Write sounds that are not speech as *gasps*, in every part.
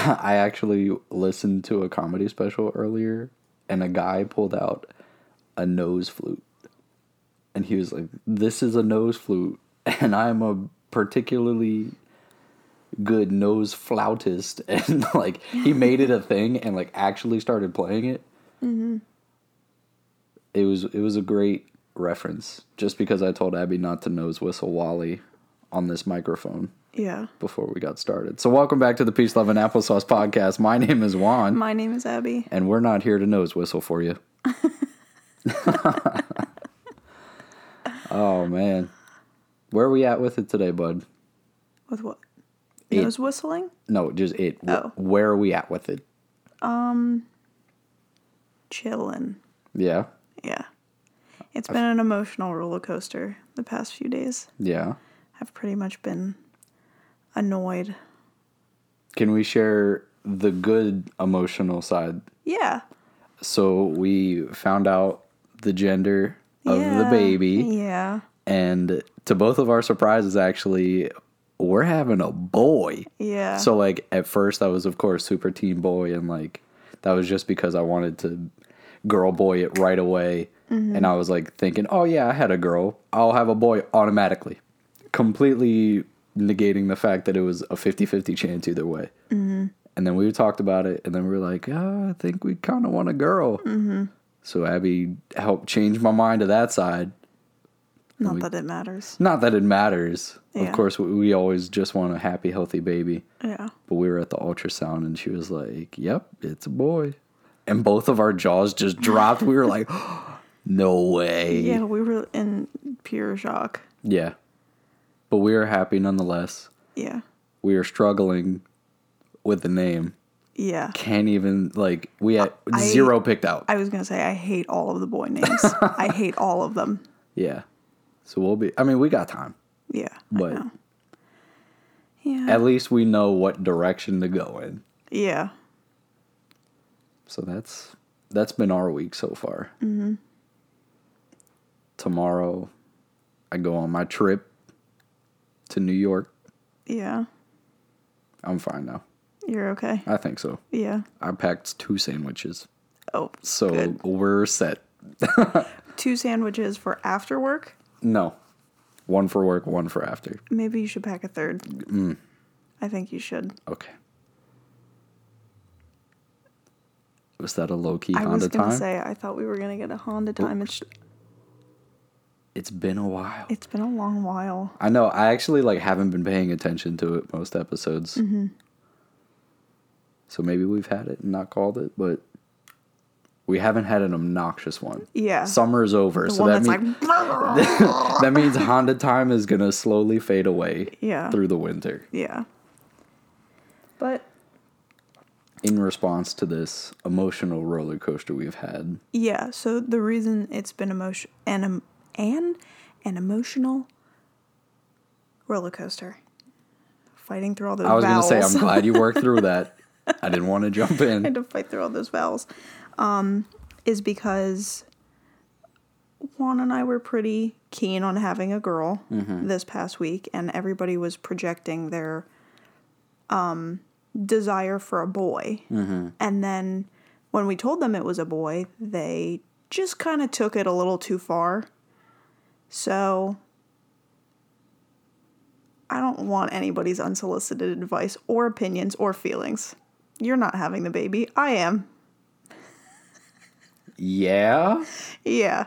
*laughs* I actually listened to a comedy special earlier, and a guy pulled out a nose flute, and he was like, "This is a nose flute, *laughs* and I'm a particularly good nose flautist," *laughs* and like he made it a thing, and like actually started playing it. Mm-hmm. It was it was a great reference, just because I told Abby not to nose whistle Wally on this microphone Yeah. before we got started. So, welcome back to the Peace, Love, and Applesauce podcast. My name is Juan, My name is Abby. and we're not here to nose whistle for you. *laughs* *laughs* oh, man. Where are we at with it today, bud? With what? It- Nose whistling? No, just it. Oh. Where are we at with it? Um, chilling. Yeah. Yeah. It's been an emotional roller coaster the past few days. Yeah. I've pretty much been annoyed. Can we share the good emotional side? Yeah. So, we found out the gender of the baby. Yeah. And to both of our surprises, actually, we're having a boy. Yeah. So like at first I was of course super teen boy and like that was just because I wanted to girl boy it right away. Mm-hmm. And I was like thinking, "Oh yeah, I had a girl. I'll have a boy automatically." Completely negating the fact that it was a 50-50 chance either way. Mm-hmm. And then we talked about it and then we were like, oh, I think we kind of want a girl." Mm-hmm. So Abby helped change my mind to that side. Not that it matters. Not that it matters. Yeah. Of course, we, we always just want a happy, healthy baby. Yeah. But we were at the ultrasound and she was like, Yep, it's a boy. And both of our jaws just dropped. We were like, *gasps* No way. Yeah, we were in pure shock. Yeah. But we are happy nonetheless. Yeah. We are struggling with the name. Yeah. Can't even, like, we had I- zero picked out. I was going to say, I hate all of the boy names. *laughs* I hate all of them. yeah. So we'll be, I mean, we got time. Yeah. But. Yeah. at least we know what direction to go in. yeah. So that's that's been our week so far. Mm-hmm. Tomorrow, I go on my trip to New York. Yeah. I'm fine now. You're okay. I think so. Yeah. I packed two sandwiches, Oh, so Good. we're set. *laughs* two sandwiches for after work. No, one for work, one for after. Maybe you should pack a third. Mm. I think you should. Okay. Was that a low key I was Honda gonna time? say I thought we were gonna get a Honda time. It's it's been a while. it's been a long while. I know. I actually like haven't been paying attention to it most episodes. Mm-hmm. So maybe we've had it and not called it, but we haven't had an obnoxious one. Yeah. Summer's over, the so that that's means like *laughs* that means Honda time is gonna slowly fade away Yeah. through the winter. Yeah. But In response to this emotional roller coaster we've had, yeah, so the reason it's been emotion and and an emotional roller coaster. Fighting through all those I was gonna say I'm *laughs* glad you worked through that. I didn't want to jump *laughs* I in. had to fight through all those vowels, um, is because Juan and I were pretty keen on having a girl this past week, and everybody was projecting their um, desire for a boy. And then when we told them it was a boy, they just kind of took it a little too far. So I don't want anybody's unsolicited advice or opinions or feelings. You're not having the baby. I am. Yeah, Yeah.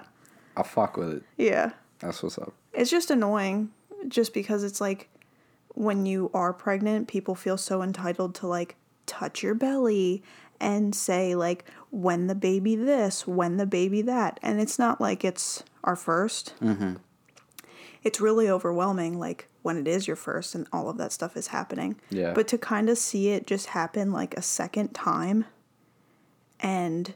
I'll fuck with it. Yeah. That's what's up. It's just annoying just because it's like when you are pregnant, people feel so entitled to like touch your belly and say like when the baby this, when the baby that. And it's not like it's our 1st mm-hmm. It's really overwhelming like when it is your first and all of that stuff is happening. Yeah. But to kind of see it just happen like a second time and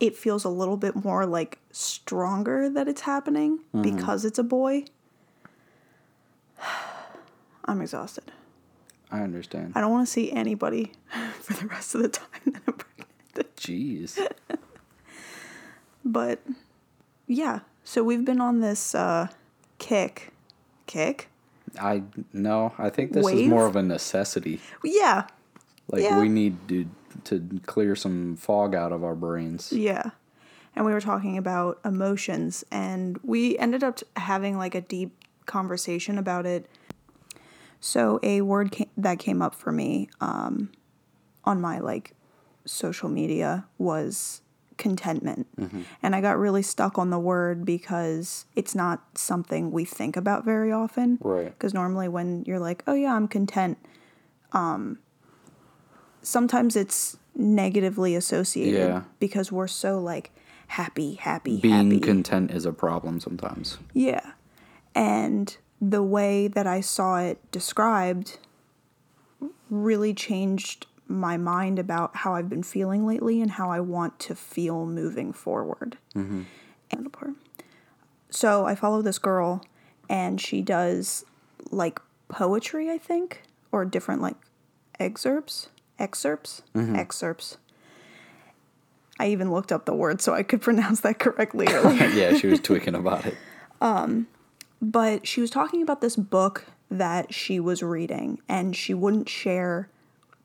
it feels a little bit more like stronger that it's happening mm-hmm. because it's a boy. *sighs* I'm exhausted. I understand. I don't want to see anybody *laughs* for the rest of the time that I'm pregnant. Jeez. *laughs* But yeah, so we've been on this uh, kick. Kick? I no, I think this is more of a necessity. Yeah. Like Yeah. we need to to clear some fog out of our brains. Yeah. And we were talking about emotions, and we ended up having like a deep conversation about it. So, a word ca- that came up for me um, on my like social media was contentment. And I got really stuck on the word because it's not something we think about very often. Right. Because normally when you're like, oh yeah, I'm content, um, sometimes it's negatively associated Yeah. because we're so like happy, happy, Being happy. content is a problem sometimes. Yeah. And the way that I saw it described really changed my mind about how I've been feeling lately and how I want to feel moving forward. Mm-hmm. And So I follow this girl and she does like poetry, I think, or different like excerpts, excerpts, mm-hmm. excerpts. I even looked up the word so I could *laughs* pronounce that correctly *laughs* earlier. yeah, she was tweaking about it. *laughs* Um, but she was talking about this book that she was reading and she wouldn't share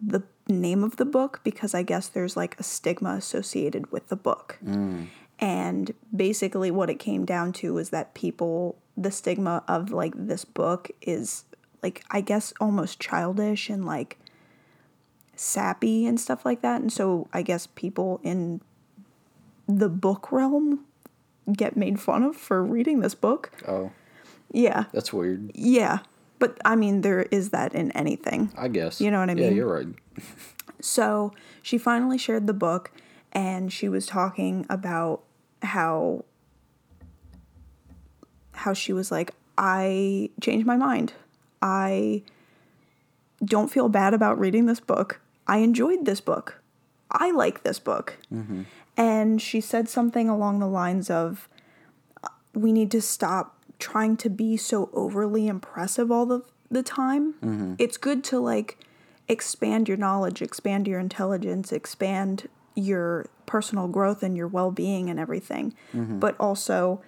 the name of the book because I guess there's like a stigma associated with the book. Mm. And basically what it came down to was that people the stigma of like this book is like I guess almost childish and like sappy and stuff like that. And so I guess people in the book realm get made fun of for reading this book. Oh, Yeah. that's weird. Yeah. But I mean, there is that in anything. I guess. You know what I Yeah, mean? you're right. *laughs* So she finally shared the book and she was talking about how how she was like I changed my mind. I don't feel bad about reading this book. I enjoyed this book. I like this book. Mm-hmm. And she said something along the lines of we need to stop trying to be so overly impressive all the the time. Mm-hmm. It's good to like expand your knowledge, expand your intelligence, expand your personal growth and your well-being and everything. Mm-hmm. But also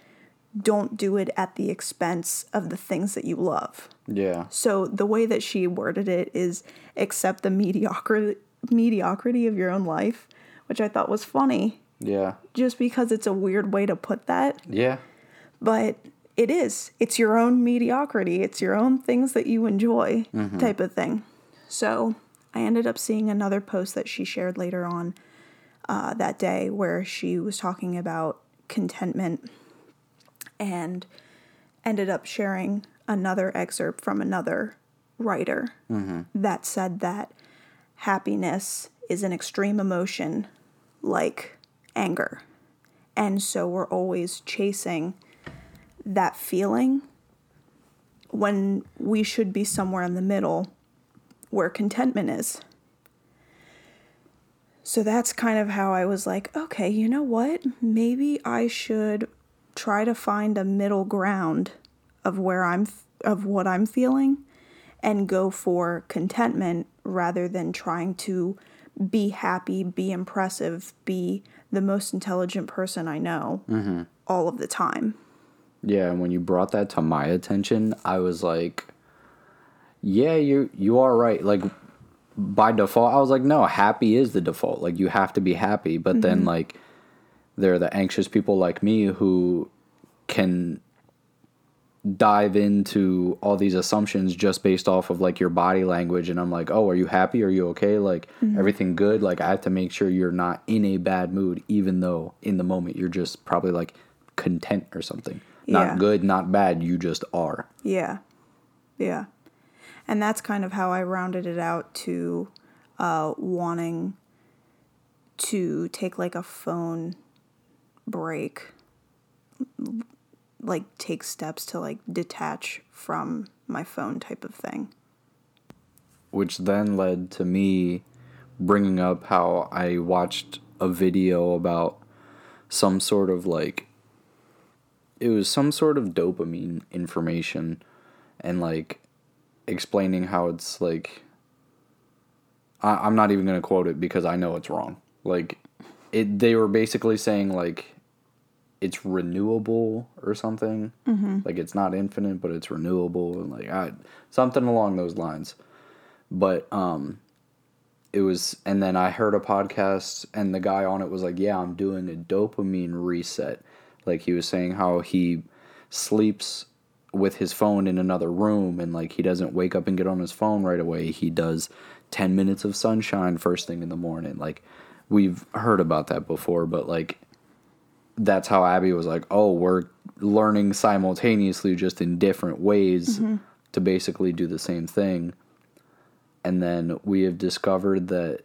don't do it at the expense of the things that you love. Yeah. So the way that she worded it is accept the mediocrity of your own life, which I thought was funny Yeah. just because it's a weird way to put that, Yeah. but it is. It's your own mediocrity. It's your own things that you enjoy type of thing. So I ended up seeing another post that she shared later on uh, that day where she was talking about contentment and ended up sharing another excerpt from another writer that said that happiness is an extreme emotion like anger. And so we're always chasing that feeling when we should be somewhere in the middle where contentment is. So that's kind of how I was like, okay, you know what? Maybe I should try to find a middle ground of where I'm of what I'm feeling and go for contentment rather than trying to be happy, be impressive, be the most intelligent person I know mm-hmm. all of the time. Yeah, and when you brought that to my attention, I was like, "Yeah, you you are right." Like by default, I was like, "No, happy is the default. Like you have to be happy." But then mm-hmm. like there are the anxious people like me who can dive into all these assumptions just based off of like your body language and I'm like, "Oh, are you happy? Are you okay? Like mm-hmm. everything good?" Like I have to make sure you're not in a bad mood even though in the moment you're just probably like content or something. Yeah. Not good, not bad, you just are. Yeah. Yeah. And that's kind of how I rounded it out to uh, wanting to take like a phone break, like take steps to like detach from my phone type of thing. Which then led to me bringing up how I watched a video about some sort of like it was some sort of dopamine information and like explaining how it's like I, I'm not even gonna quote it because I know it's wrong. Like it they were basically saying like it's renewable or something. Like it's not infinite, but it's renewable and like I, something along those lines. But um it was and then I heard a podcast and the guy on it was like, "Yeah, I'm doing a dopamine reset." Like he was saying how he sleeps with his phone in another room and like he doesn't wake up and get on his phone right away. He does 10 minutes of sunshine first thing in the morning. Like we've heard about that before, but like that's how Abby was like, "Oh, we're learning simultaneously just in different ways mm-hmm. to basically do the same thing." And then we have discovered that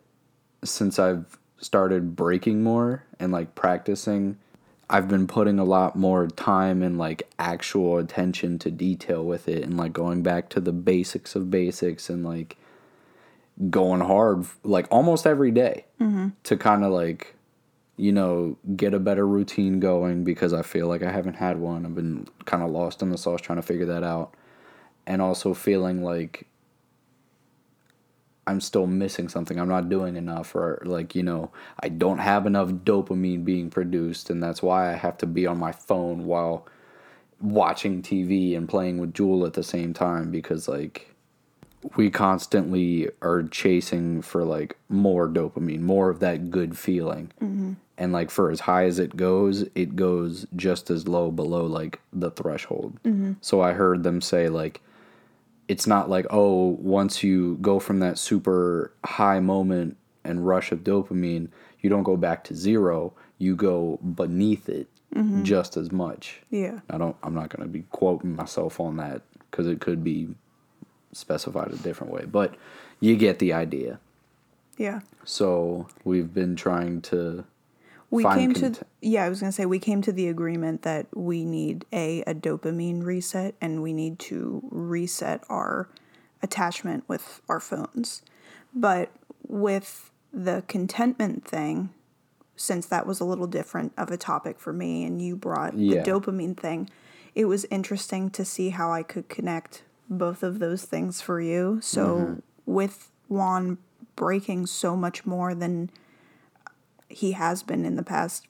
since I've started breaking more and like practicing, I've been putting a lot more time and like actual attention to detail with it and like going back to the basics of basics and like going hard like almost every day mm-hmm. to kind of like you know get a better routine going because I feel like I haven't had one. I've been kind of lost in the sauce trying to figure that out and also feeling like I'm still missing something. I'm not doing enough, or like, you know, I don't have enough dopamine being produced, and that's why I have to be on my phone while watching TV and playing with Jewel at the same time because, like, we constantly are chasing for like more dopamine, more of that good feeling. Mm-hmm. And like for as high as it goes, it goes just as low below like the threshold. Mm-hmm. So I heard them say like it's not like oh once you go from that super high moment and rush of dopamine, you don't go back to zero, you go beneath it mm-hmm. just as much. Yeah. I don't I'm not going to be quoting myself on that cuz it could be specified a different way, but you get the idea. Yeah. So, we've been trying to We came to cont- yeah, I was gonna say we came to the agreement that we need a a dopamine reset and we need to reset our attachment with our phones. But with the contentment thing, since that was a little different of a topic for me and you brought Yeah. the dopamine thing, it was interesting to see how I could connect both of those things for you. So Mm-hmm. with Juan breaking so much more than he has been in the past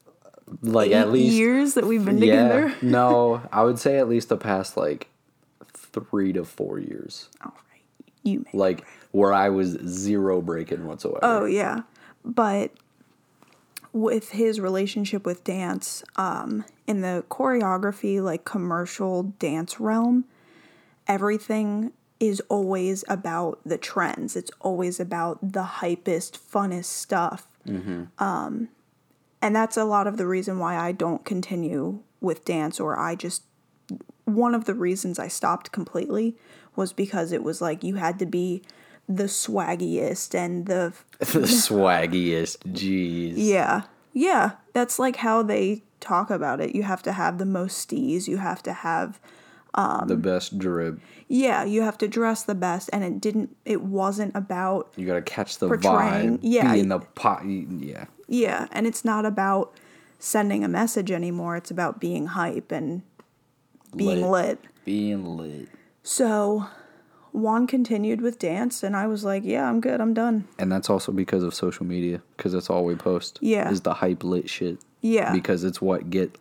like at least years that we've been yeah, together. no, *laughs* I would say at least the past like 3 to 4 years. All right, you may. Like where I was zero breaking whatsoever. Oh yeah, but with his relationship with dance, um, in the choreography, like commercial dance realm, everything is always about the trends. It's always about the hypest, funnest stuff. Um, and that's a lot of the reason why I don't continue with dance, or I just one of the reasons I stopped completely was because it was like you had to be the swaggiest and the *laughs* the swaggiest, jeez. yeah. Yeah. That's like how they talk about it. You have to have the most stees. You have to have Um, the best drip. yeah, you have to dress the best and it didn't it wasn't about You gotta catch the vibe. yeah. Be in the pot. Yeah. yeah, and it's not about sending a message anymore. It's about being hype and being Lit. lit. Being lit. So Juan continued with dance and I was like, yeah, I'm good. I'm done. And that's also because of social media, because that's all we post. Yeah. Is the hype lit shit. Yeah. Because it's what get.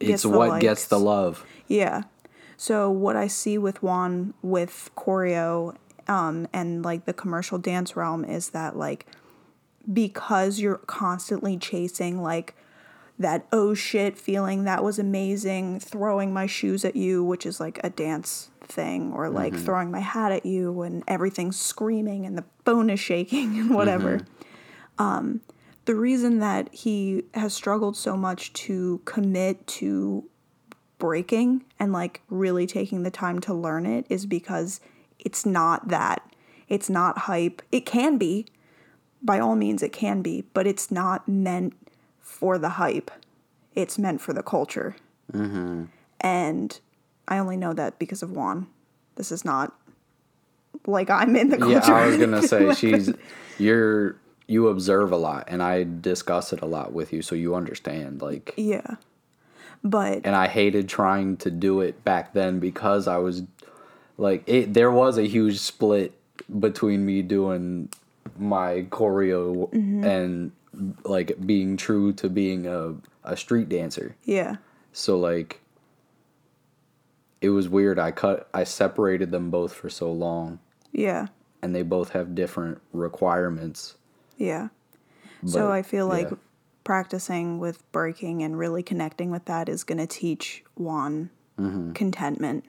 Gets It's the what gets the love. Yeah. So what I see with Juan with choreo um, and like the commercial dance realm is that like because you're constantly chasing like that oh shit feeling that was amazing throwing my shoes at you which is like a dance thing or like throwing my hat at you and everything's screaming and the phone is shaking and whatever. Um, the reason that he has struggled so much to commit to breaking and like really taking the time to learn it is because it's not that. It's not hype. It can be. By all means, it can be, but it's not meant for the hype. It's meant for the culture. Mm-hmm. And I only know that because of Juan. This is not like I'm in the culture. Yeah, I was gonna *laughs* say she's you're you observe a lot, and I discuss it a lot with you, so you understand. Like, Yeah. But and I hated trying to do it back then because I was like, it. There was a huge split between me doing my choreo mm-hmm. and like being true to being a a street dancer. yeah. So like it was weird. I cut I separated them both for so long. Yeah. and they both have different requirements. Yeah. so I feel like yeah. Practicing with breaking and really connecting with that is going to teach Juan Mm-hmm. contentment.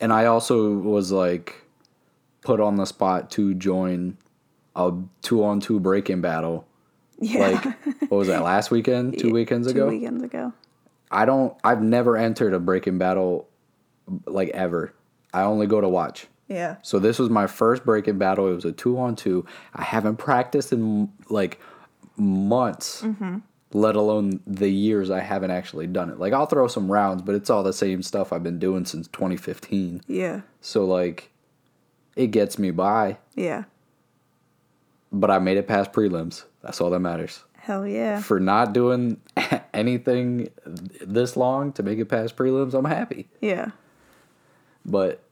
And I also was like put on the spot to join a two on two break-in battle. Yeah. Like what was that last weekend? Two *laughs* weekends Two ago? weekends ago. I don't I've never entered a break-in battle like ever. I only go to watch. Yeah. So this was my first break-in battle. It was a two on two. I haven't practiced in like months, let alone the years I haven't actually done it. Like I'll throw some rounds, but it's all the same stuff I've been doing since 2015. Yeah. So like, it gets me by. Yeah. But I made it past prelims. That's all that matters. Hell yeah. For not doing *laughs* anything this long to make it past prelims, I'm happy. Yeah. but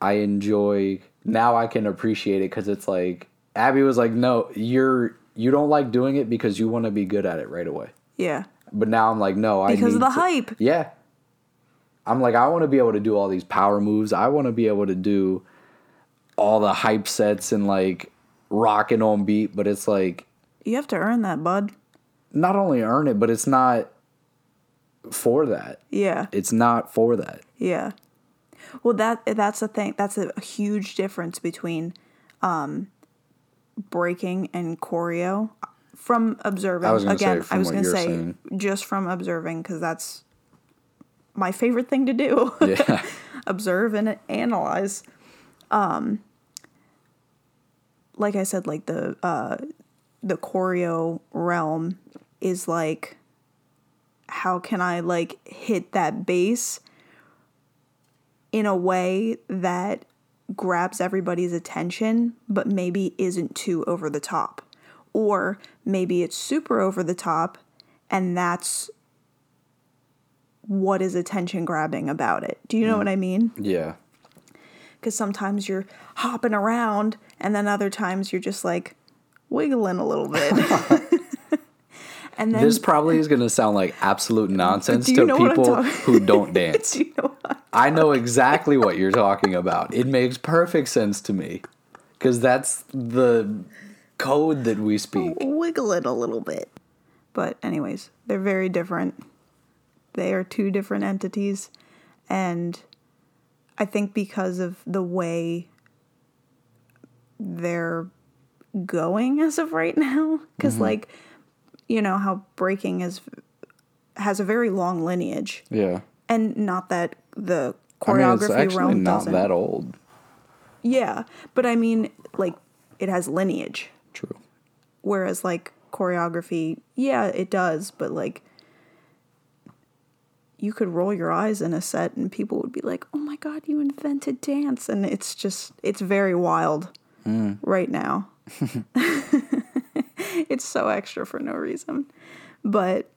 I enjoy now I can appreciate it because it's like Abby was like, no, you're you don't like doing it because you want to be good at it right away. Yeah. But now I'm like, no, I Because of the to- hype. Yeah, I'm like, I want to be able to do all these power moves. I want to be able to do all the hype sets and like rocking on beat. But it's like You have to earn that, bud. not only earn it, but it's not for that. Yeah. It's not for that. Yeah. Well, that that's the thing. That's a huge difference between um, breaking and choreo. From observing, I was gonna say, again, from I was going to say saying. just from observing because that's my favorite thing to do. Yeah. *laughs* observe and analyze. Um, like I said, like the uh, the choreo realm is like, how can I like hit that bass in a way that grabs everybody's attention, but maybe isn't too over the top, or maybe it's super over the top, and that's what is attention grabbing about it. Do you know hmm. what I mean? yeah. because sometimes you're hopping around and then other times you're just like wiggling a little bit *laughs* and then This probably is going to sound like absolute nonsense to know what I'm people who *laughs* don't dance. do you know? I know exactly what you're talking about. It makes perfect sense to me because that's the code that we speak. wiggle it a little bit but anyways they're very different they are two different entities and i think because of the way they're going as of right now because mm-hmm. like you know how breaking is has a very long lineage Yeah. and not that the I mean, choreography it's realm not doesn't. that old. Yeah, but I mean, like it has lineage, True. whereas like choreography, yeah, it does, but like you could roll your eyes in a set and people would be like, "Oh my god, you invented dance!" And it's just it's very wild mm. right now. *laughs* *laughs* it's so extra for no reason, but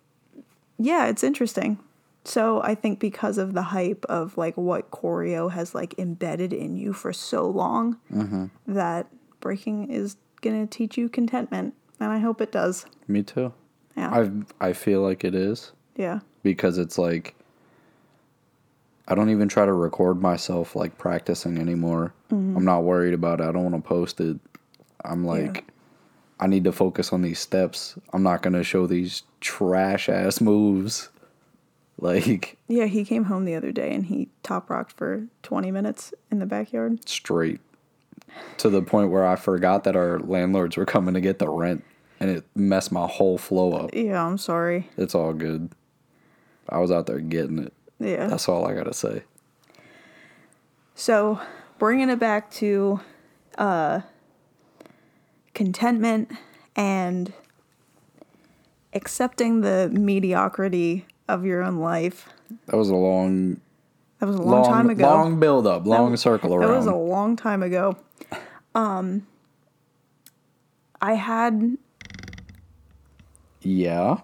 yeah, it's interesting. So I think because of the hype of like what choreo has like embedded in you for so long, that breaking is gonna teach you contentment, and I hope it does. Me too. Yeah, I I feel like it is yeah, because it's like I don't even try to record myself like practicing anymore. Mm-hmm. I'm not worried about it. I don't want to post it. I'm like I need to focus on these steps. I'm not going to show these trash ass moves. *laughs* Like yeah. He came home the other day and he top rocked for twenty minutes in the backyard. straight to the point where I forgot that our landlords were coming to get the rent and it messed my whole flow up. Yeah, I'm sorry. It's all good. I was out there getting it. Yeah. That's all I got to say. So, bringing it back to uh, contentment and accepting the mediocrity of your own life. That was a long That was a long, long time ago. long build up, long circle around. That was a long time ago. Um, I had yeah.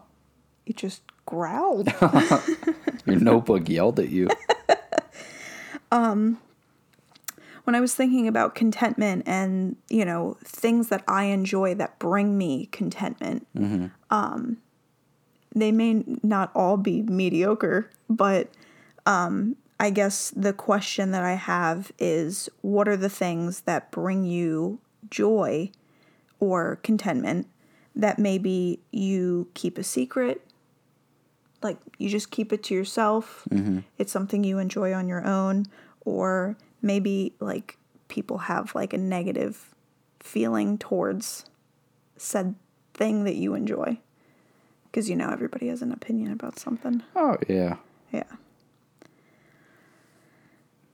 it just growled. *laughs* Your notebook yelled at you. *laughs* when I was thinking about contentment and you know things that I enjoy that bring me contentment, um, they may not all be mediocre, but um, I guess the question that I have is what are the things that bring you joy or contentment that maybe you keep a secret? Like you just keep it to yourself. It's something you enjoy on your own, or maybe like people have like a negative feeling towards said thing that you enjoy. Because you know, everybody has an opinion about something. Oh yeah. Yeah.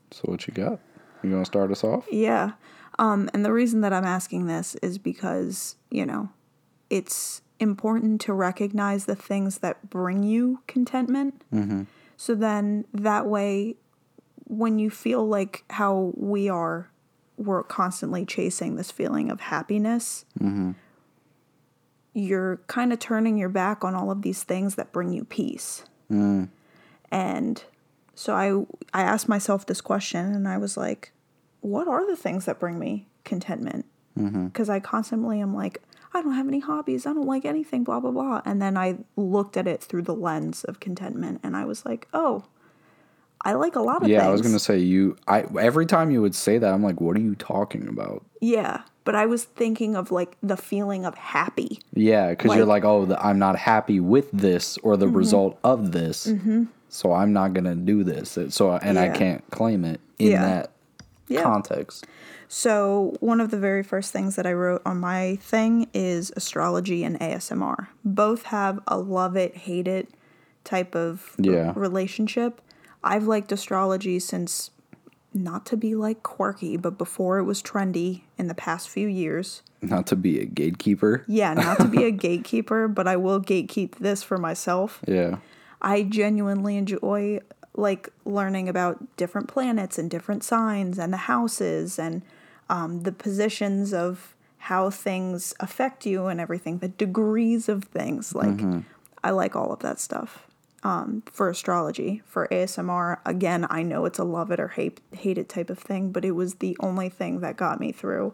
So what you got? You gonna start us off? Yeah. Um, and the reason that I'm asking this is because, you know, it's important to recognize the things that bring you contentment. Mm-hmm. So then that way, when you feel like how we are, we're constantly chasing this feeling of happiness, mm-hmm. you're kind of turning your back on all of these things that bring you peace. Mm. And so I I asked myself this question and I was like, what are the things that bring me contentment? Mm-hmm. Because I constantly am like, I don't have any hobbies. I don't like anything, blah, blah, blah. And then I looked at it through the lens of contentment and I was like, oh, I like a lot of things. Yeah, things. I was gonna say you. I every time you would say that, I'm like, what are you talking about? Yeah. But I was thinking of like the feeling of happy. Yeah, because you're Like- like, oh, the, I'm not happy with this or the mm-hmm. result of this, mm-hmm. so I'm not gonna do this. So and I can't claim it in Yeah. that Yeah. context. So, one of the very first things that I wrote on my thing is astrology and ASMR. Both have a love it, hate it type of Yeah. relationship. I've liked astrology since, not to be like quirky, but before it was trendy in the past few years. Not to be a gatekeeper. Yeah, not to be a *laughs* gatekeeper, but I will gatekeep this for myself. Yeah. I genuinely enjoy like learning about different planets and different signs and the houses and um, the positions of how things affect you and everything, the degrees of things. Like, I like all of that stuff. Um, for astrology, for ASMR, again, I know it's a love it or hate hate it type of thing, but it was the only thing that got me through,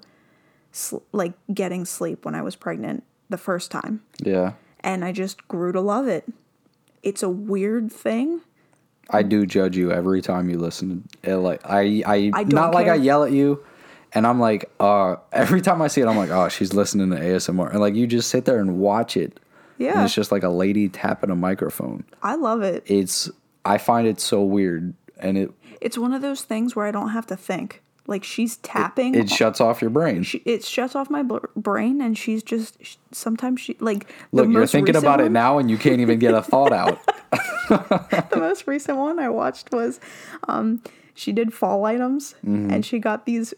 sl- like getting sleep when I was pregnant the first time Yeah. and I just grew to love it. It's a weird thing. I do judge you every time you listen. To, it, like I, I, I not like I yell at you, and I'm like, uh, every time I see it, I'm like, oh, she's listening to ASMR, and like you just sit there and watch it. And Yeah, it's just like a lady tapping a microphone. I love it. It's I find it so weird, and it It's one of those things where I don't have to think. Like she's tapping. it shuts off your brain. she, it shuts off my bl- brain, and she's just sh- sometimes she like. Look, you're thinking about it now, and you can't even get a thought out. *laughs* *laughs* the most recent one I watched was um, she did fall items Mm-hmm. and she got these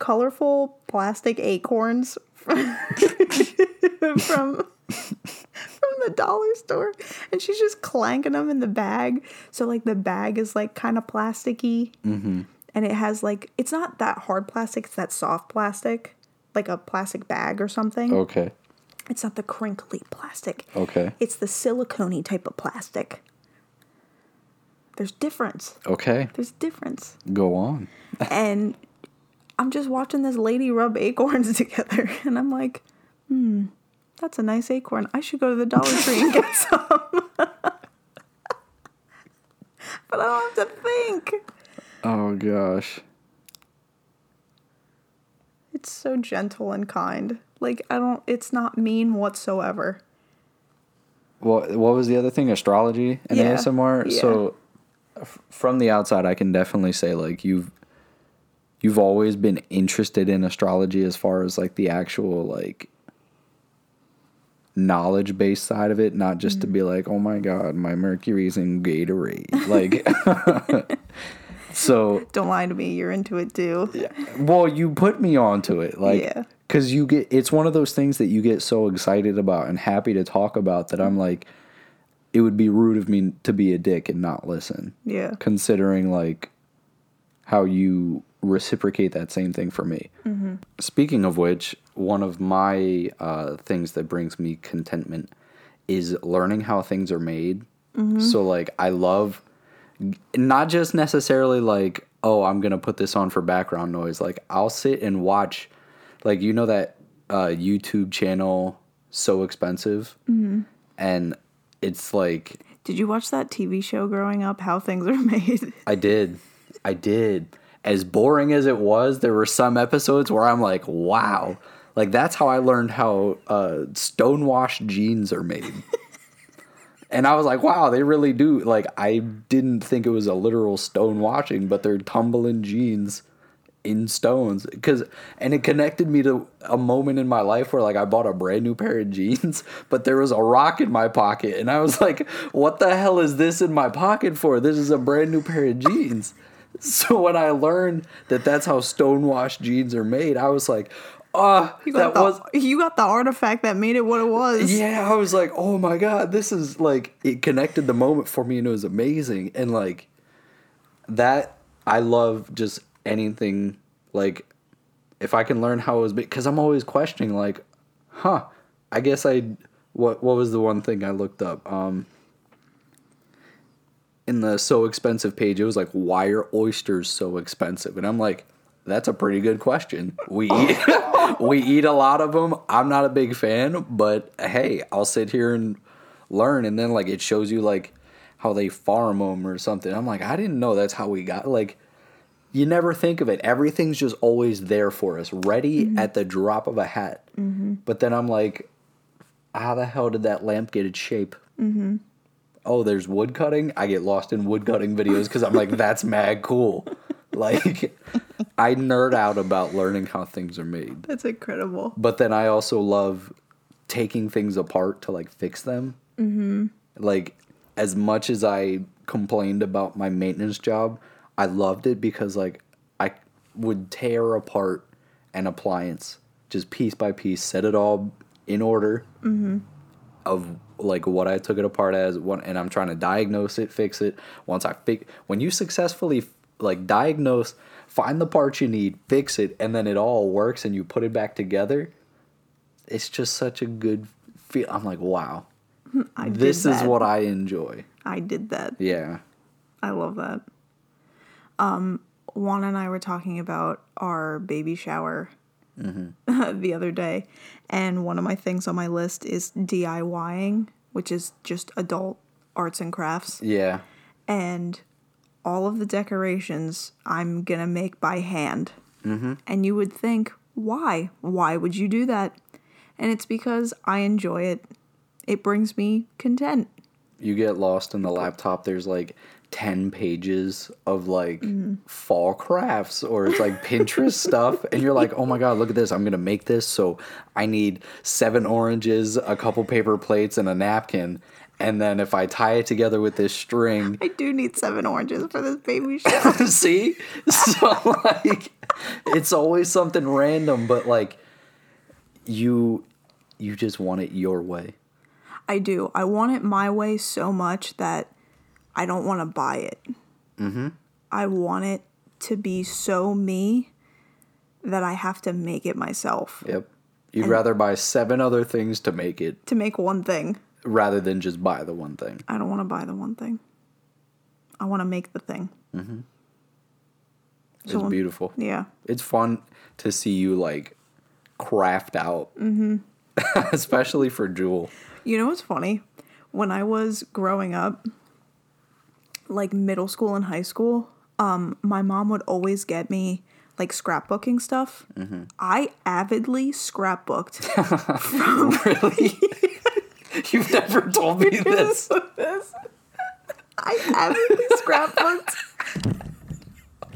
colorful plastic acorns *laughs* from from the dollar store and she's just clanking them in the bag. So like the bag is like kind of plasticky. Mm-hmm. and it has like it's not that hard plastic it's that soft plastic like a plastic bag or something. Okay, it's not the crinkly plastic. Okay, it's the silicone type of plastic. There's difference. Okay. there's difference. Go on. *laughs* and I'm just watching this lady rub acorns *laughs* together, and I'm like, hmm, that's a nice acorn. I should go to the Dollar Tree and get *laughs* some. *laughs* but I don't have to think. Oh gosh. It's so gentle and kind. Like, I don't, it's not mean whatsoever. What what was the other thing? Astrology and Yeah, ASMR. yeah. So f- from the outside, I can definitely say like you've you've always been interested in astrology as far as like the actual like knowledge based side of it, not just to be Mm-hmm. like, oh my god, my Mercury's in Gatorade. *laughs* Like, *laughs* so Don't lie to me, you're into it too. well, you put me onto it, like, Yeah. because you get it's one of those things that you get so excited about and happy to talk about that I'm like, it would be rude of me to be a dick and not listen, Yeah. considering like how you reciprocate that same thing for me. Speaking of which, one of my uh, things that brings me contentment is learning how things are made. So like, I love not just necessarily like oh i'm gonna put this on for background noise like i'll sit and watch like you know that uh, youtube channel so expensive and it's like Did you watch that TV show growing up? How things are *laughs* made. I did. I did. As boring as it was, there were some episodes where I'm like, wow. Like that's how I learned how uh, stonewashed jeans are made. *laughs* and I was like, wow, they really do. Like I didn't think it was a literal stone washing, but they're tumbling jeans in stones because and it connected me to a moment in my life where like I bought a brand new pair of jeans *laughs* but there was a rock in my pocket and I was like what the hell is this in my pocket for this is a brand new pair of jeans *laughs* so when I learned that that's how stonewashed jeans are made I was like oh You that got, the, was *laughs* you got the artifact that made it what it was. yeah I was like oh my god this is like it connected the moment for me and it was amazing and like that I love just anything like if I can learn how it was because I'm always questioning like, huh? I guess I what what was the one thing I looked up um in the so expensive page it was like why are oysters so expensive and I'm like that's a pretty good question. We *laughs* eat *laughs* we eat a lot of them. I'm not a big fan, but hey, I'll sit here and learn and then like it shows you like how they farm them or something. I'm like I didn't know that's how we got like you never think of it. Everything's just always there for us, ready at the drop of a hat. But then I'm like, how the hell did that lamp get its shape? Mm-hmm. Oh, there's wood cutting. I get lost in wood cutting videos because I'm like, that's mad cool. Like, I nerd out about learning how things are made. That's incredible. But then I also love taking things apart to like fix them. Mm-hmm. Like, as much as I complained about my maintenance job, I loved it because like I would tear apart an appliance just piece by piece, set it all in order of like what I took it apart as, one, and I'm trying to diagnose it, fix it. Once I fix, when you successfully like diagnose, find the parts you need, fix it, and then it all works, and you put it back together. It's just such a good feel. I'm like, wow, *laughs* I did this is what I enjoy. I did that. Yeah. I love that. Um, Juan and I were talking about our baby shower *laughs* the other day, and one of my things on my list is DIYing, which is just adult arts and crafts. Yeah. And all of the decorations I'm gonna make by hand. Mm-hmm. And you would think, why? Why would you do that? And it's because I enjoy it. It brings me content. you get lost in the laptop there's like 10 pages of like mm-hmm. fall crafts or it's like pinterest *laughs* stuff and you're like oh my god look at this i'm gonna make this so i need seven oranges a couple paper plates and a napkin and then if i tie it together with this string I do need seven oranges for this baby *laughs* shower. see so *laughs* like it's always something random but like you you just want it your way I do. I want it my way so much that I don't want to buy it. Mm-hmm. I want it to be so me that I have to make it myself. yep you'd rather buy seven other things to make it To make one thing, rather than just buy the one thing. I don't want to buy the one thing. I want to make the thing. It's So- beautiful. Yeah. It's fun to see you like craft out, mm-hmm. *laughs* especially for Jewel. You know what's funny? When I was growing up, like middle school and high school, um, my mom would always get me like scrapbooking stuff. I avidly scrapbooked *laughs* really? *laughs* You've never told me this. I avidly scrapbooked.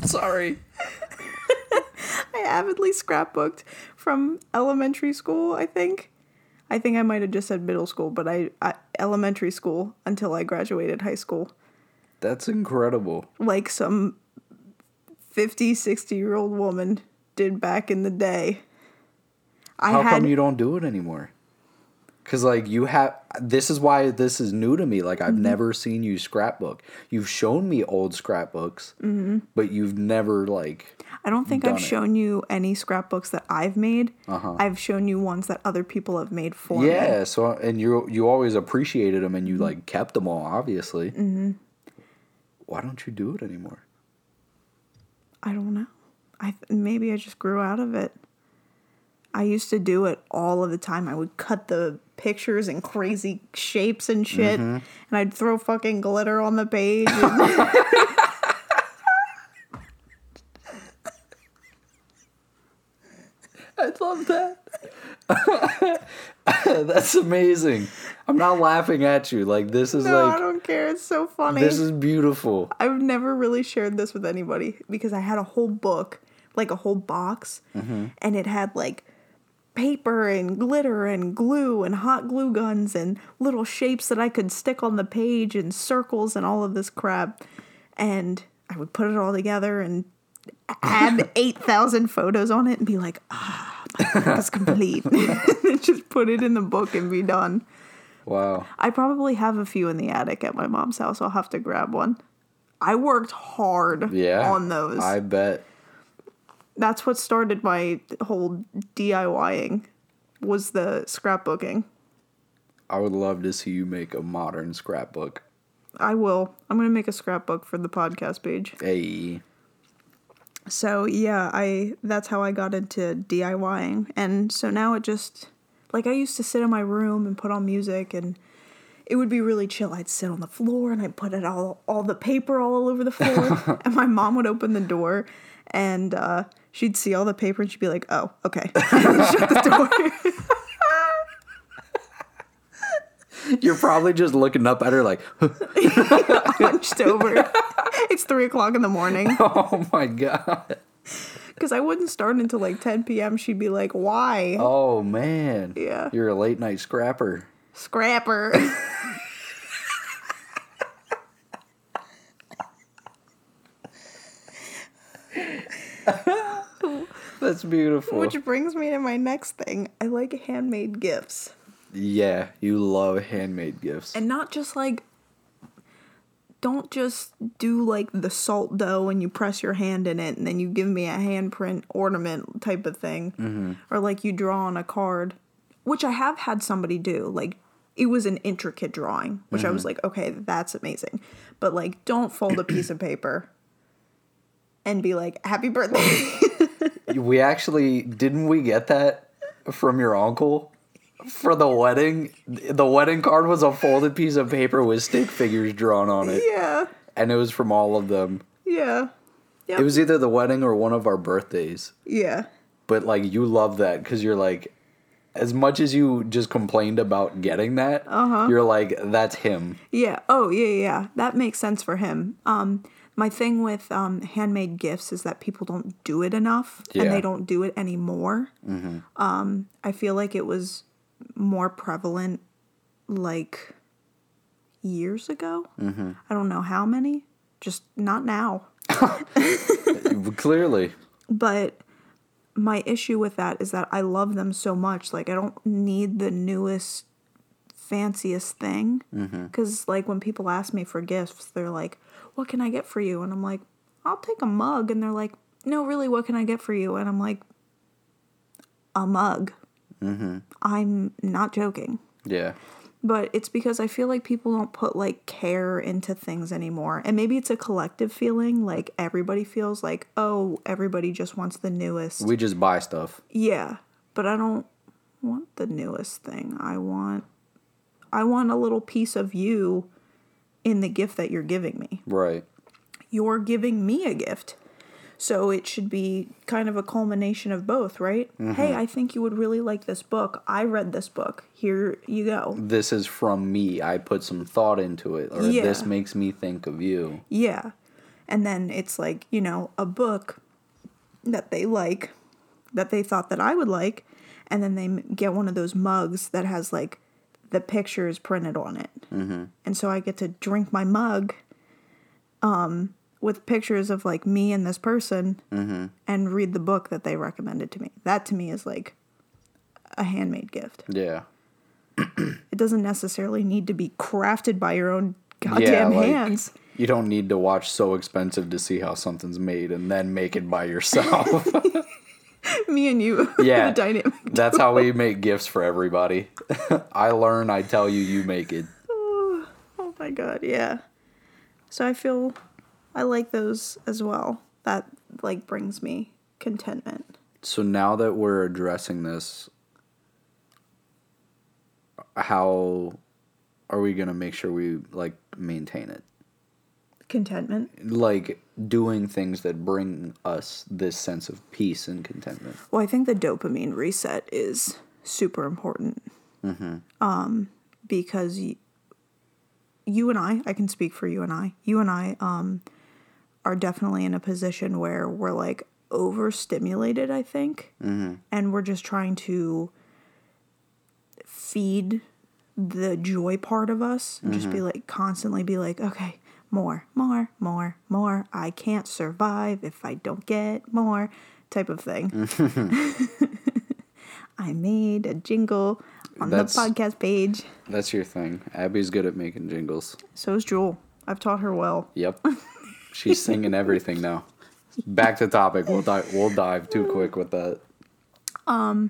Sorry. *laughs* I avidly scrapbooked from elementary school, I think. I think I might have just said middle school, but I, I elementary school until I graduated high school. That's incredible. Like some 50, 60 year old woman did back in the day. I How had come you don't do it anymore? Cause like you have. This is why this is new to me. Like I've never seen you scrapbook. You've shown me old scrapbooks, but you've never like. I don't think I've it. shown you any scrapbooks that I've made. Uh-huh. I've shown you ones that other people have made for me. Yeah. So and you you always appreciated them and you like kept them all. Obviously. Mm-hmm. Why don't you do it anymore? I don't know. I th- maybe I just grew out of it. I used to do it all of the time. I would cut the pictures and crazy shapes and shit. Mm-hmm. And I'd throw fucking glitter on the page. and- *laughs* *laughs* I love that. *laughs* That's amazing. I'm not laughing at you. Like this is like. no, I don't care. It's so funny. this is beautiful. I've never really shared this with anybody because I had a whole book, like a whole box, and it had like paper and glitter and glue and hot glue guns and little shapes that I could stick on the page and circles and all of this crap. And I would put it all together and add *laughs* 8,000 photos on it and be like, ah, my is *laughs* complete. and *laughs* just put it in the book and be done. Wow. I probably have a few in the attic at my mom's house. I'll have to grab one. I worked hard Yeah. on those. I bet. That's what started my whole DIYing was the scrapbooking. I would love to see you make a modern scrapbook. I will. I'm going to make a scrapbook for the podcast page. Hey. So, yeah, I that's how I got into DIYing. And so now it just like I used to sit in my room and put on music and it would be really chill. I'd sit on the floor and I'd put it all all the paper all over the floor. *laughs* *laughs* and my mom would open the door and uh, she'd see all the paper and she'd be like, "Oh, okay." *laughs* Shut the door. You're probably just looking up at her like, Hunched over. it's three o'clock in the morning oh my god. Because I wouldn't start until like 10 p.m. She'd be like, "Why?" Oh man. Yeah. You're a late night scrapper. Scrapper. *laughs* That's beautiful. Which brings me to my next thing. I like handmade gifts. yeah, you love handmade gifts. And not just like don't just do like the salt dough and you press your hand in it and then you give me a handprint ornament type of thing. Mm-hmm. Or like you draw on a card, which I have had somebody do. Like it was an intricate drawing, which I was mm-hmm. like, okay, that's amazing. But like don't fold a piece of paper and be like, happy birthday. *laughs* we actually didn't we get that from your uncle for the wedding? The wedding card was a folded piece of paper with stick figures drawn on it, yeah. and it was from all of them. Yeah. Yep. It was either the wedding or one of our birthdays. Yeah. But like you love that because you're like, as much as you just complained about getting that, Uh-huh. you're like, that's him. Yeah. Oh, yeah, yeah, yeah. That makes sense for him. Um, my thing with um, handmade gifts is that people don't do it enough, and they don't do it anymore. Um, I feel like it was more prevalent, like years ago. Mm-hmm. I don't know how many. Just not now. *laughs* *laughs* Clearly, But my issue with that is that I love them so much. Like I don't need the newest, fanciest thing. Because like when people ask me for gifts, they're like, "What can I get for you?" And I'm like, "I'll take a mug." And they're like, "No, really, what can I get for you?" And I'm like, "A mug." Mm-hmm. I'm not joking. yeah. But it's because I feel like people don't put like care into things anymore. And maybe it's a collective feeling. Like everybody feels like, oh, everybody just wants the newest. We just buy stuff. yeah. But I don't want the newest thing. I want I want a little piece of you in the gift that you're giving me. Right. You're giving me a gift. So it should be kind of a culmination of both, right? Hey, I think you would really like this book. I read this book. Here you go. This is from me. I put some thought into it, or Yeah. this makes me think of you. Yeah. And then it's like, you know, a book that they like, that they thought that I would like, and then they get one of those mugs that has like the pictures printed on it. Mm-hmm. And so I get to drink my mug um, with pictures of like me and this person mm-hmm. and read the book that they recommended to me. That to me is like a handmade gift. Yeah. It doesn't necessarily need to be crafted by your own goddamn like- hands. You don't need to watch So Expensive to see how something's made and then make it by yourself. *laughs* me and you *laughs* Yeah. *laughs* dynamic That's how we make gifts for everybody. I learn, I tell you, you make it. *sighs* oh my god yeah so i feel i like those as well that like brings me contentment So now that we're addressing this, how are we gonna make sure we like maintain it? Contentment. like doing things that bring us this sense of peace and contentment. Well, I think the dopamine reset is super important. Mm-hmm. Um, because y- you and I, I can speak for you and I. You and I um, are definitely in a position where we're like overstimulated. I think, mm-hmm. and we're just trying to feed the joy part of us and just be like constantly be like, okay, more, more, more, more. I can't survive if I don't get more, type of thing. *laughs* *laughs* I made a jingle on That's- the podcast page. That's your thing. Abby's good at making jingles. So is Jewel. I've taught her well. Yep. *laughs* She's singing everything now. Back to topic. We'll dive, we'll dive too quick with that. *laughs* I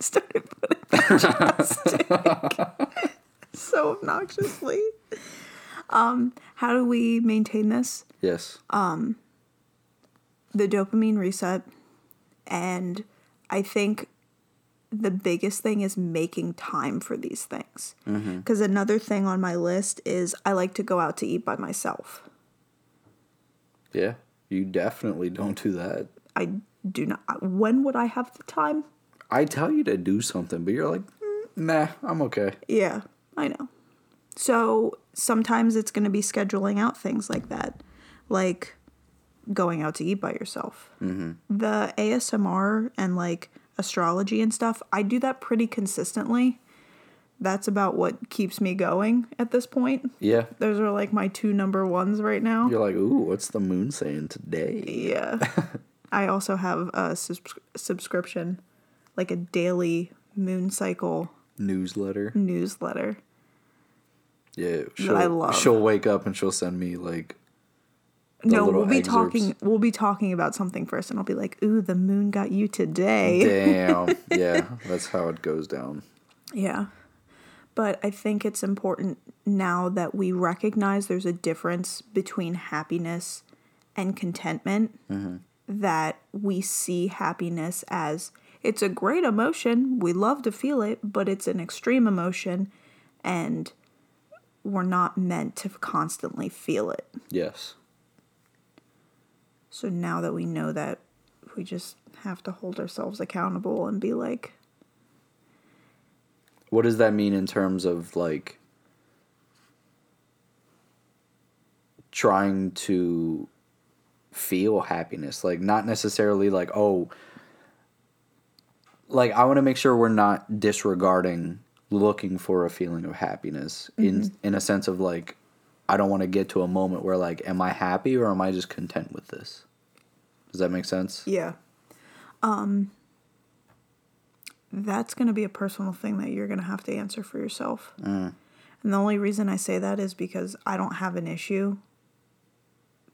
started putting *laughs* so obnoxiously. Um, how do we maintain this? Yes. Um, the dopamine reset and i think the biggest thing is making time for these things because another thing on my list is i like to go out to eat by myself Yeah. You definitely don't do that. i do not when would i have the time I tell you to do something, but you're like, "Mm, nah, I'm okay. yeah i know so sometimes it's going to be scheduling out things like that like going out to eat by yourself the asmr and like astrology and stuff i do that pretty consistently that's about what keeps me going at this point Yeah. those are like my two number ones right now You're like, ooh, what's the moon saying today? yeah *laughs* i also have a subs- subscription like a daily moon cycle Newsletter. newsletter Yeah. She'll, I love. She'll wake up and she'll send me like. No we'll be excerpts. talking we'll be talking about something first and i'll be like ooh the moon got you today Damn. *laughs* yeah, that's how it goes down. Yeah. But I think it's important now that we recognize there's a difference between happiness and contentment mm-hmm. that we see happiness as it's a great emotion. We love to feel it, but it's an extreme emotion and we're not meant to constantly feel it. Yes. So now that we know that, we just have to hold ourselves accountable and be like, What does that mean in terms of like trying to feel happiness? Like not necessarily like oh like I want to make sure we're not disregarding looking for a feeling of happiness in mm-hmm. in a sense of like I don't want to get to a moment where like am I happy or am I just content with this? Does that make sense? Yeah. Um that's going to be a personal thing that you're going to have to answer for yourself. And the only reason I say that is because I don't have an issue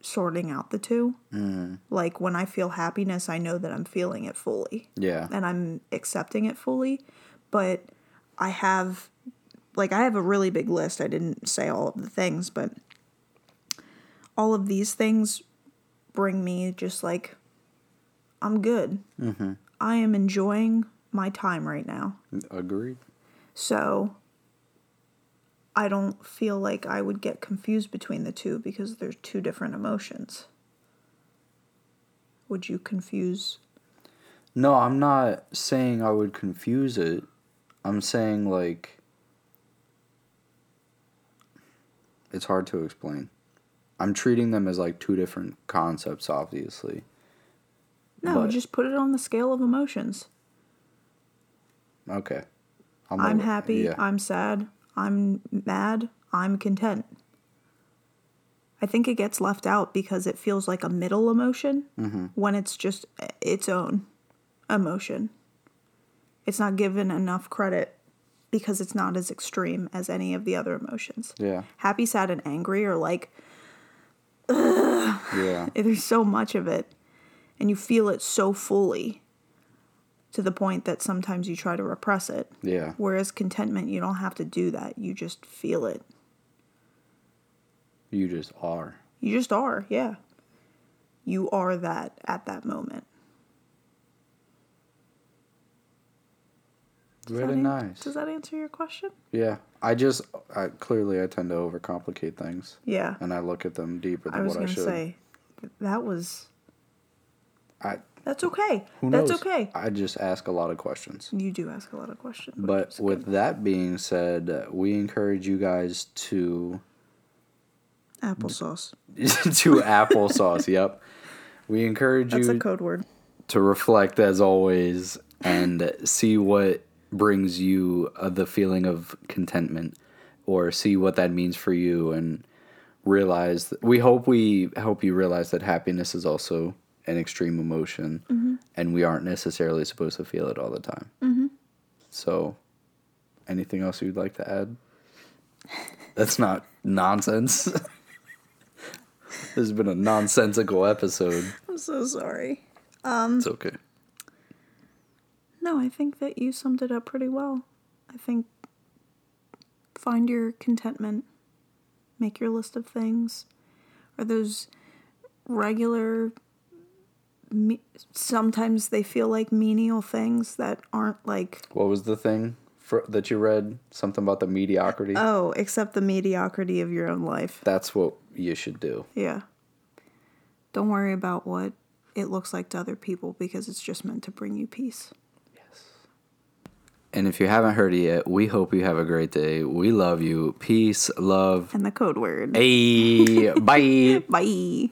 sorting out the two. Like when I feel happiness, I know that I'm feeling it fully Yeah. and I'm accepting it fully, but I have like I have a really big list. I didn't say all of the things, but all of these things bring me just like I'm good. Mm-hmm. I am enjoying my time right now. Agreed. So I don't feel like I would get confused between the two because they're two different emotions. Would you confuse? No, I'm not saying I would confuse it. I'm saying like it's hard to explain. I'm treating them as like two different concepts obviously. No, But- just put it on the scale of emotions. Okay. I'm a- happy, Yeah. I'm sad, I'm mad, I'm content. I think it gets left out because it feels like a middle emotion Mm-hmm. when it's just its own emotion. It's not given enough credit because it's not as extreme as any of the other emotions. yeah. Happy, sad, and angry are like, ugh. Yeah. *laughs* there's so much of it, and you feel it so fully to the point that sometimes you try to repress it. Yeah. Whereas contentment, you don't have to do that. You just feel it. You just are. You just are, yeah. You are that at that moment. Really an- nice. Does that answer your question? Yeah, I just I clearly I tend to overcomplicate things, Yeah. and I look at them deeper I than was what I gonna should. say that was I that's okay. who That's knows? okay. I just ask a lot of questions. You do ask a lot of questions. But with good. that being said, we encourage you guys to applesauce. *laughs* to applesauce. *laughs* Yep, we encourage That's you a code word. to reflect as always and see what brings you uh, the feeling of contentment or see what that means for you and realize that, we hope we help you realize that happiness is also an extreme emotion mm-hmm. and we aren't necessarily supposed to feel it all the time. Mm-hmm. So anything else you'd like to add? *laughs* That's not nonsense. *laughs* This has been a nonsensical episode. I'm so sorry. Um, it's okay No, I think that you summed it up pretty well. I think find your contentment, make your list of things. Are those regular, me- sometimes they feel like menial things that aren't like, What was the thing for, that you read? Something about the mediocrity. oh, except the mediocrity of your own life. That's what you should do. Yeah. Don't worry about what it looks like to other people because it's just meant to bring you peace. And if you haven't heard it yet, we hope you have a great day. We love you. Peace, love. And the code word. Hey, *laughs* bye. Bye.